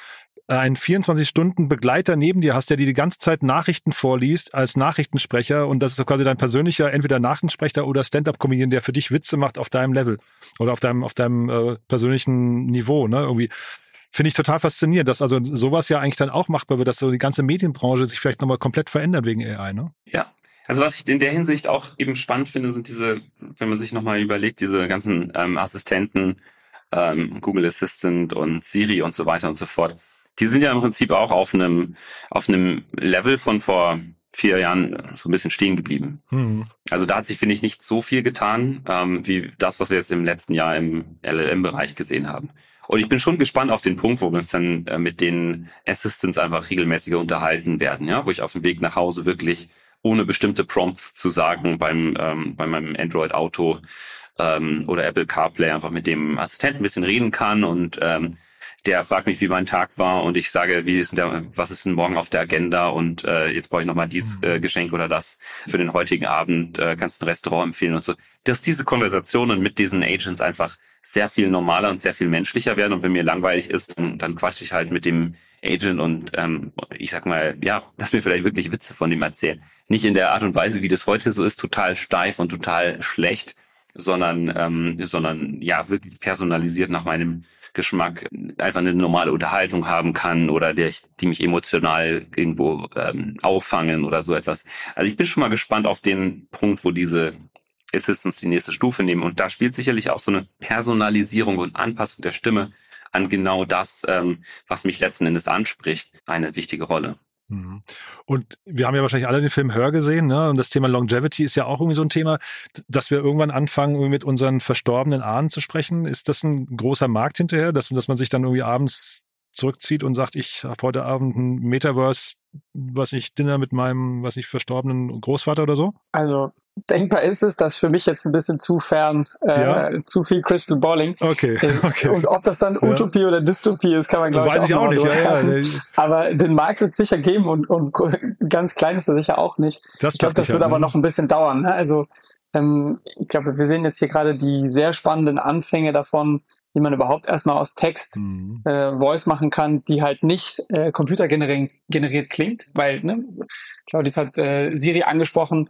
einen 24-Stunden-Begleiter neben dir hast, der dir die ganze Zeit Nachrichten vorliest als Nachrichtensprecher und das ist quasi dein persönlicher entweder Nachrichtensprecher oder Stand-up-Comedian, der für dich Witze macht auf deinem Level oder auf deinem auf deinem äh, persönlichen Niveau, ne? Irgendwie finde ich total faszinierend, dass also sowas ja eigentlich dann auch machbar wird, dass so die ganze Medienbranche sich vielleicht nochmal komplett verändert wegen AI, ne? Ja. Also was ich in der Hinsicht auch eben spannend finde, sind diese, wenn man sich nochmal überlegt, diese ganzen ähm, Assistenten, ähm, Google Assistant und Siri und so weiter und so fort die sind ja im Prinzip auch auf einem, auf einem Level von vor vier Jahren so ein bisschen stehen geblieben. Mhm. Also da hat sich, finde ich, nicht so viel getan, ähm, wie das, was wir jetzt im letzten Jahr im LLM-Bereich gesehen haben. Und ich bin schon gespannt auf den Punkt, wo wir uns dann äh, mit den Assistants einfach regelmäßiger unterhalten werden, ja, wo ich auf dem Weg nach Hause wirklich ohne bestimmte Prompts zu sagen beim ähm, bei meinem Android Auto ähm, oder Apple CarPlay einfach mit dem Assistenten ein bisschen reden kann und ähm, der fragt mich, wie mein Tag war und ich sage, wie ist denn der, was ist denn morgen auf der Agenda und äh, jetzt brauche ich nochmal dieses mhm. äh, Geschenk oder das für den heutigen Abend, äh, kannst du ein Restaurant empfehlen und so. Dass diese Konversationen mit diesen Agents einfach sehr viel normaler und sehr viel menschlicher werden und wenn mir langweilig ist, dann, dann quatsche ich halt mit dem Agent und ähm, ich sag mal, ja, lass mir vielleicht wirklich Witze von ihm erzählen. Nicht in der Art und Weise, wie das heute so ist, total steif und total schlecht, sondern, ähm, sondern ja, wirklich personalisiert nach meinem Geschmack einfach eine normale Unterhaltung haben kann oder der, die mich emotional irgendwo ähm, auffangen oder so etwas. Also ich bin schon mal gespannt auf den Punkt, wo diese Assistants die nächste Stufe nehmen. Und da spielt sicherlich auch so eine Personalisierung und Anpassung der Stimme an genau das, ähm, was mich letzten Endes anspricht, eine wichtige Rolle. Mhm. Und wir haben ja wahrscheinlich alle den Film Hör gesehen, ne? Und das Thema Longevity ist ja auch irgendwie so ein Thema, dass wir irgendwann anfangen, mit unseren verstorbenen Ahnen zu sprechen. Ist das ein großer Markt hinterher, dass, dass man sich dann irgendwie abends zurückzieht und sagt, ich habe heute Abend ein Metaverse, was ich Dinner mit meinem, was ich verstorbenen Großvater oder so? Also denkbar ist es, dass für mich jetzt ein bisschen zu fern, äh, ja? zu viel Crystal Balling. Okay. <laughs> okay. Und ob das dann Utopie ja. oder Dystopie ist, kann man glaube ich auch, ich auch nicht. Ja, ja, aber den Markt wird es sicher geben und, und <laughs> ganz klein ist er sicher auch nicht. Das ich glaube, das ich wird aber ne? noch ein bisschen dauern. Ne? Also ähm, ich glaube, wir sehen jetzt hier gerade die sehr spannenden Anfänge davon, wie man überhaupt erstmal aus Text mhm. äh, Voice machen kann, die halt nicht äh, computergeneriert generiert klingt, weil, ne, Claudius hat äh, Siri angesprochen,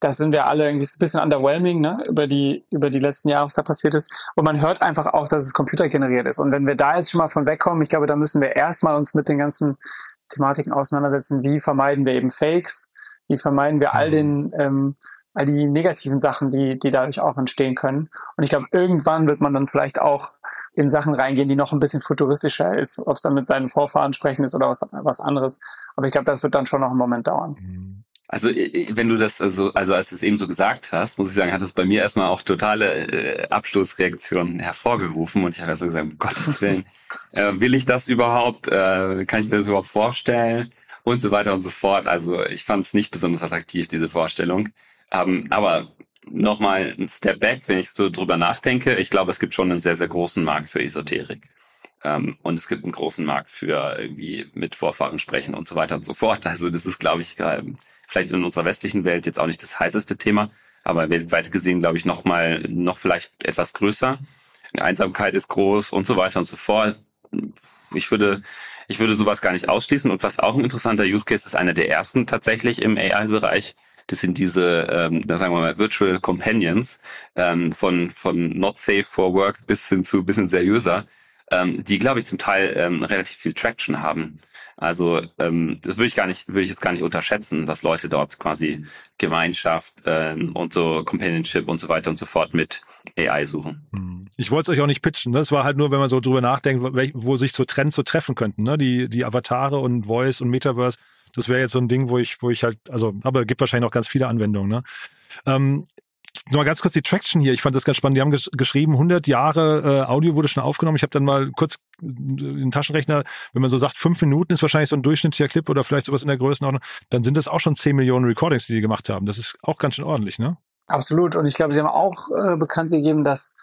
das sind wir alle irgendwie ein bisschen underwhelming, ne, über die, über die letzten Jahre, was da passiert ist. Und man hört einfach auch, dass es computergeneriert ist. Und wenn wir da jetzt schon mal von wegkommen, ich glaube, da müssen wir erstmal uns mit den ganzen Thematiken auseinandersetzen. Wie vermeiden wir eben Fakes? Wie vermeiden wir all mhm. den, ähm, all die negativen Sachen, die, die dadurch auch entstehen können? Und ich glaube, irgendwann wird man dann vielleicht auch in Sachen reingehen, die noch ein bisschen futuristischer ist, ob es dann mit seinen Vorfahren sprechen ist oder was, was anderes. Aber ich glaube, das wird dann schon noch einen Moment dauern. Mhm. Also wenn du das also also als du es eben so gesagt hast, muss ich sagen, hat es bei mir erstmal auch totale äh, Abstoßreaktionen hervorgerufen und ich habe so gesagt, um Gottes <laughs> Willen, äh, will ich das überhaupt? Äh, kann ich mir das überhaupt vorstellen? Und so weiter und so fort. Also ich fand es nicht besonders attraktiv diese Vorstellung. Ähm, aber nochmal ein Step back, wenn ich so drüber nachdenke. Ich glaube, es gibt schon einen sehr, sehr großen Markt für Esoterik. Ähm, und es gibt einen großen Markt für irgendwie mit Vorfahren sprechen und so weiter und so fort. Also das ist, glaube ich, vielleicht in unserer westlichen Welt jetzt auch nicht das heißeste Thema, aber weltweit gesehen, glaube ich, noch mal, noch vielleicht etwas größer. Einsamkeit ist groß und so weiter und so fort. Ich würde, ich würde sowas gar nicht ausschließen. Und was auch ein interessanter Use Case ist, einer der ersten tatsächlich im AI-Bereich, das sind diese, ähm, da sagen wir mal, Virtual Companions ähm, von, von Not Safe for Work bis hin zu bisschen seriöser, ähm, die, glaube ich, zum Teil ähm, relativ viel Traction haben. Also ähm, das würde ich gar nicht, würde ich jetzt gar nicht unterschätzen, dass Leute dort quasi Gemeinschaft ähm, und so Companionship und so weiter und so fort mit AI suchen. Hm. Ich wollte es euch auch nicht pitchen. Ne? Das war halt nur, wenn man so drüber nachdenkt, wo sich so Trends so treffen könnten. Ne? Die, die Avatare und Voice und Metaverse das wäre jetzt so ein Ding, wo ich, wo ich halt, also, aber gibt wahrscheinlich noch ganz viele Anwendungen. Ne? Ähm, nur mal ganz kurz die Traction hier. Ich fand das ganz spannend. Die haben gesch geschrieben, 100 Jahre äh, Audio wurde schon aufgenommen. Ich habe dann mal kurz den Taschenrechner, wenn man so sagt, fünf Minuten ist wahrscheinlich so ein durchschnittlicher Clip oder vielleicht sowas in der Größenordnung, dann sind das auch schon 10 Millionen Recordings, die die gemacht haben. Das ist auch ganz schön ordentlich, ne? Absolut. Und ich glaube, sie haben auch äh, bekannt gegeben, dass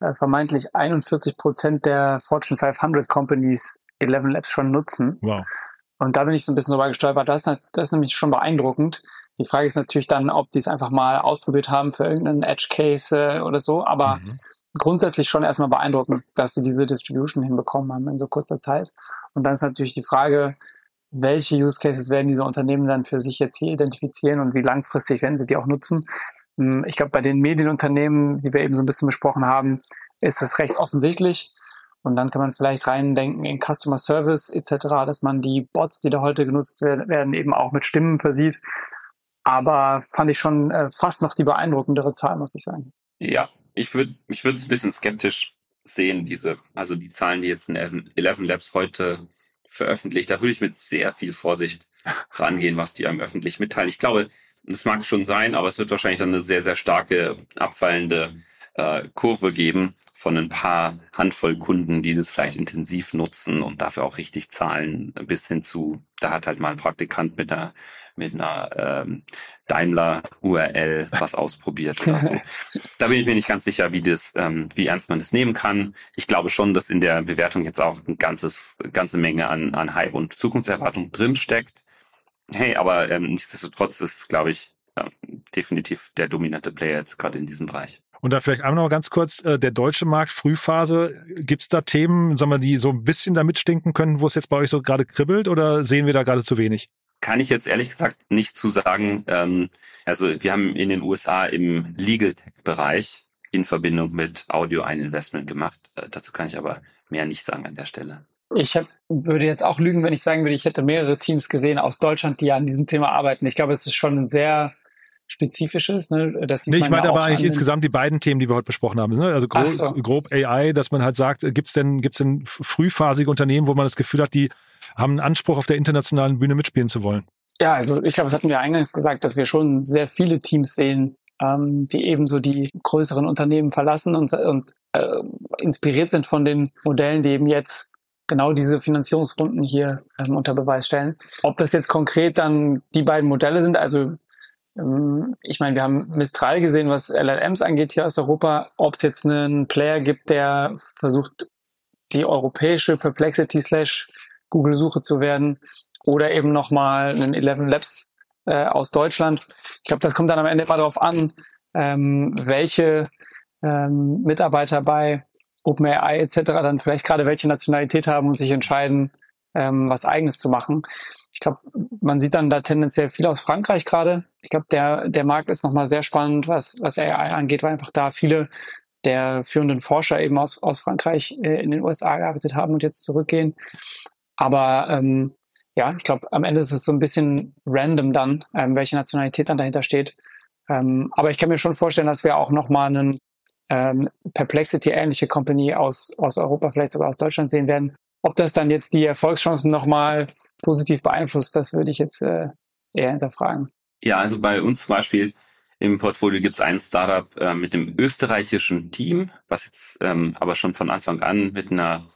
äh, vermeintlich 41 Prozent der Fortune 500 Companies 11 Labs schon nutzen. Wow. Und da bin ich so ein bisschen drüber gestolpert. Das das ist nämlich schon beeindruckend. Die Frage ist natürlich dann, ob die es einfach mal ausprobiert haben für irgendeinen Edge-Case äh, oder so. Aber mhm. grundsätzlich schon erstmal beeindruckend, dass sie diese Distribution hinbekommen haben in so kurzer Zeit. Und dann ist natürlich die Frage, welche Use Cases werden diese Unternehmen dann für sich jetzt hier identifizieren und wie langfristig werden sie die auch nutzen. Hm, ich glaube, bei den Medienunternehmen, die wir eben so ein bisschen besprochen haben, ist das recht offensichtlich. Und dann kann man vielleicht reindenken in Customer Service etc., dass man die Bots, die da heute genutzt werden, eben auch mit Stimmen versieht. Aber fand ich schon äh, fast noch die beeindruckendere Zahl, muss ich sagen. Ja, ich würde ich es ein bisschen skeptisch sehen, diese, also die Zahlen, die jetzt in 11 Labs heute veröffentlicht, da würde ich mit sehr viel Vorsicht rangehen, was die einem öffentlich mitteilen. Ich glaube, das mag schon sein, aber es wird wahrscheinlich dann eine sehr, sehr starke abfallende äh, Kurve geben von ein paar Handvoll Kunden, die das vielleicht intensiv nutzen und dafür auch richtig zahlen, bis hin zu, da hat halt mal ein Praktikant mit einer, mit einer ähm, Daimler URL was ausprobiert oder so. <laughs> Da bin ich mir nicht ganz sicher, wie das, ähm, wie ernst man das nehmen kann. Ich glaube schon, dass in der Bewertung jetzt auch ein ganzes, ganze Menge an, an Hype und Zukunftserwartung drinsteckt. Hey, aber ähm, nichtsdestotrotz ist es, glaube ich, ja, definitiv der dominante Player jetzt gerade in diesem Bereich. Und da vielleicht einmal noch ganz kurz, äh, der deutsche Markt, Frühphase, gibt es da Themen, sagen wir, die so ein bisschen da mitstinken können, wo es jetzt bei euch so gerade kribbelt oder sehen wir da gerade zu wenig? Kann ich jetzt ehrlich gesagt nicht zu sagen. Ähm, also wir haben in den USA im Legal Tech-Bereich in Verbindung mit Audio ein Investment gemacht. Äh, dazu kann ich aber mehr nicht sagen an der Stelle. Ich hab, würde jetzt auch lügen, wenn ich sagen würde, ich hätte mehrere Teams gesehen aus Deutschland, die an diesem Thema arbeiten. Ich glaube, es ist schon ein sehr spezifisches. Ne? Das nee, ich meine aber eigentlich insgesamt die beiden Themen, die wir heute besprochen haben. Ne? Also grob, so. grob AI, dass man halt sagt, gibt es denn, gibt's denn frühphasige Unternehmen, wo man das Gefühl hat, die haben einen Anspruch, auf der internationalen Bühne mitspielen zu wollen? Ja, also ich glaube, das hatten wir eingangs gesagt, dass wir schon sehr viele Teams sehen, ähm, die eben so die größeren Unternehmen verlassen und, und äh, inspiriert sind von den Modellen, die eben jetzt genau diese Finanzierungsrunden hier ähm, unter Beweis stellen. Ob das jetzt konkret dann die beiden Modelle sind, also ich meine, wir haben Mistral gesehen, was LLMs angeht hier aus Europa. Ob es jetzt einen Player gibt, der versucht, die europäische Perplexity slash Google-Suche zu werden oder eben nochmal einen 11 Labs äh, aus Deutschland. Ich glaube, das kommt dann am Ende immer darauf an, ähm, welche ähm, Mitarbeiter bei OpenAI etc. dann vielleicht gerade welche Nationalität haben und sich entscheiden, ähm, was eigenes zu machen. Ich glaube, man sieht dann da tendenziell viel aus Frankreich gerade. Ich glaube, der, der Markt ist nochmal sehr spannend, was, was AI angeht, weil einfach da viele der führenden Forscher eben aus, aus Frankreich äh, in den USA gearbeitet haben und jetzt zurückgehen. Aber ähm, ja, ich glaube, am Ende ist es so ein bisschen random dann, ähm, welche Nationalität dann dahinter steht. Ähm, aber ich kann mir schon vorstellen, dass wir auch nochmal einen ähm, Perplexity-ähnliche Company aus, aus Europa, vielleicht sogar aus Deutschland sehen werden. Ob das dann jetzt die Erfolgschancen nochmal positiv beeinflusst, das würde ich jetzt äh, eher hinterfragen. Ja, also bei uns zum Beispiel im Portfolio gibt es ein Startup äh, mit dem österreichischen Team, was jetzt ähm, aber schon von Anfang an mit einer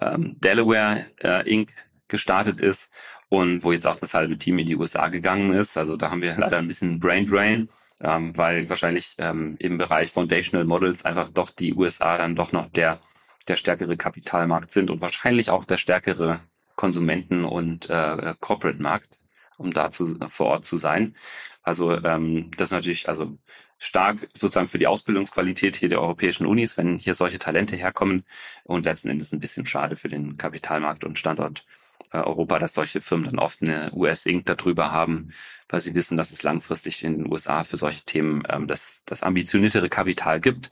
ähm, Delaware äh, Inc. gestartet ist und wo jetzt auch das halbe Team in die USA gegangen ist. Also da haben wir <laughs> leider ein bisschen Brain Drain, ähm, weil wahrscheinlich ähm, im Bereich Foundational Models einfach doch die USA dann doch noch der der stärkere Kapitalmarkt sind und wahrscheinlich auch der stärkere Konsumenten- und äh, Corporate-Markt, um da zu, vor Ort zu sein. Also ähm, das ist natürlich also stark sozusagen für die Ausbildungsqualität hier der europäischen Unis, wenn hier solche Talente herkommen und letzten Endes ein bisschen schade für den Kapitalmarkt und Standort äh, Europa, dass solche Firmen dann oft eine US-Inc. darüber haben, weil sie wissen, dass es langfristig in den USA für solche Themen ähm, das, das ambitioniertere Kapital gibt.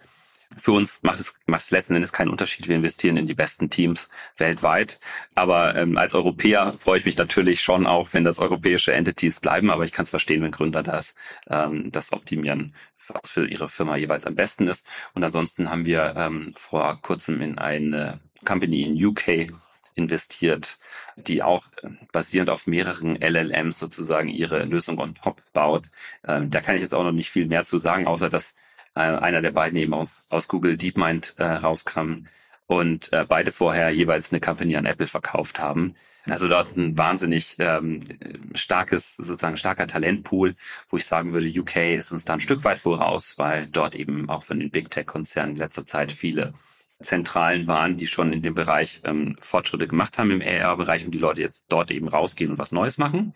Für uns macht es, macht es letzten Endes keinen Unterschied. Wir investieren in die besten Teams weltweit. Aber ähm, als Europäer freue ich mich natürlich schon auch, wenn das europäische Entities bleiben. Aber ich kann es verstehen, wenn Gründer das, ähm, das optimieren, was für ihre Firma jeweils am besten ist. Und ansonsten haben wir ähm, vor kurzem in eine Company in UK investiert, die auch äh, basierend auf mehreren LLMs sozusagen ihre Lösung on top baut. Ähm, da kann ich jetzt auch noch nicht viel mehr zu sagen, außer dass äh, einer der beiden eben aus, aus Google DeepMind äh, rauskam und äh, beide vorher jeweils eine Company an Apple verkauft haben. Also dort ein wahnsinnig ähm, starkes, sozusagen starker Talentpool, wo ich sagen würde, UK ist uns da ein Stück weit voraus, weil dort eben auch von den Big Tech-Konzernen in letzter Zeit viele Zentralen waren, die schon in dem Bereich ähm, Fortschritte gemacht haben im AR-Bereich und die Leute jetzt dort eben rausgehen und was Neues machen.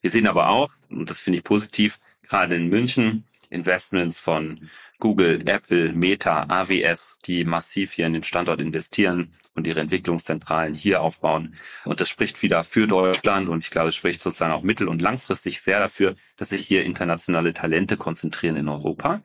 Wir sehen aber auch, und das finde ich positiv, gerade in München Investments von Google, Apple, Meta, AWS, die massiv hier in den Standort investieren und ihre Entwicklungszentralen hier aufbauen. Und das spricht wieder für Deutschland und ich glaube, es spricht sozusagen auch mittel- und langfristig sehr dafür, dass sich hier internationale Talente konzentrieren in Europa.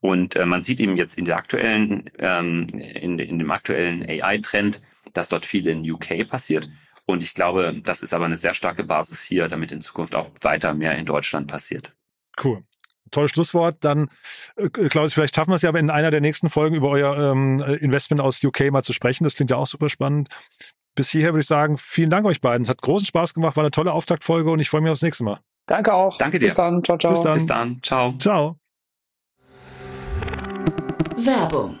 Und äh, man sieht eben jetzt in der aktuellen, ähm, in, in dem aktuellen AI-Trend, dass dort viel in UK passiert. Und ich glaube, das ist aber eine sehr starke Basis hier, damit in Zukunft auch weiter mehr in Deutschland passiert. Cool. Tolles Schlusswort. Dann, äh, Klaus, vielleicht schaffen wir es ja aber in einer der nächsten Folgen über euer ähm, Investment aus UK mal zu sprechen. Das klingt ja auch super spannend. Bis hierher würde ich sagen, vielen Dank euch beiden. Es hat großen Spaß gemacht, war eine tolle Auftaktfolge und ich freue mich aufs nächste Mal. Danke auch. Danke dir. Bis dann. Ciao, ciao. Bis dann. Bis dann. Ciao. Ciao. Werbung.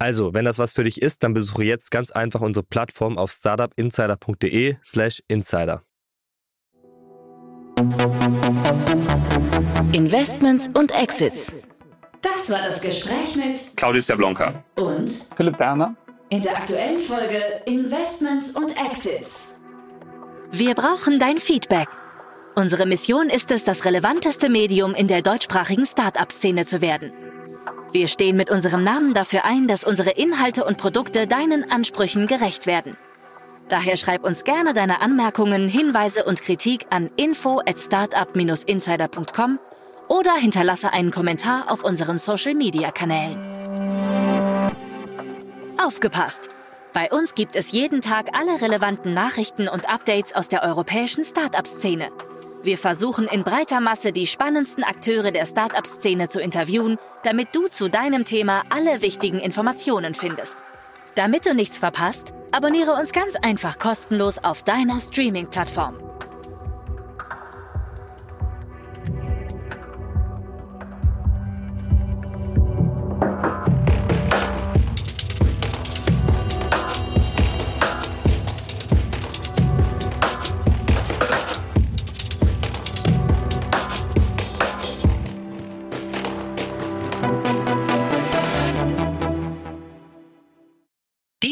Also, wenn das was für dich ist, dann besuche jetzt ganz einfach unsere Plattform auf startupinsider.de slash insider. Investments und Exits. Das war das Gespräch mit Claudius Jablonka. und Philipp Werner. in der aktuellen Folge Investments und Exits. Wir brauchen dein Feedback. Unsere Mission ist es, das relevanteste Medium in der deutschsprachigen Start-up-Szene zu werden. Wir stehen mit unserem Namen dafür ein, dass unsere Inhalte und Produkte deinen Ansprüchen gerecht werden. Daher schreib uns gerne deine Anmerkungen, Hinweise und Kritik an info at startup-insider.com oder hinterlasse einen Kommentar auf unseren Social-Media-Kanälen. Aufgepasst! Bei uns gibt es jeden Tag alle relevanten Nachrichten und Updates aus der europäischen Startup-Szene. Wir versuchen in breiter Masse die spannendsten Akteure der Startup-Szene zu interviewen, damit du zu deinem Thema alle wichtigen Informationen findest. Damit du nichts verpasst, abonniere uns ganz einfach kostenlos auf deiner Streaming-Plattform.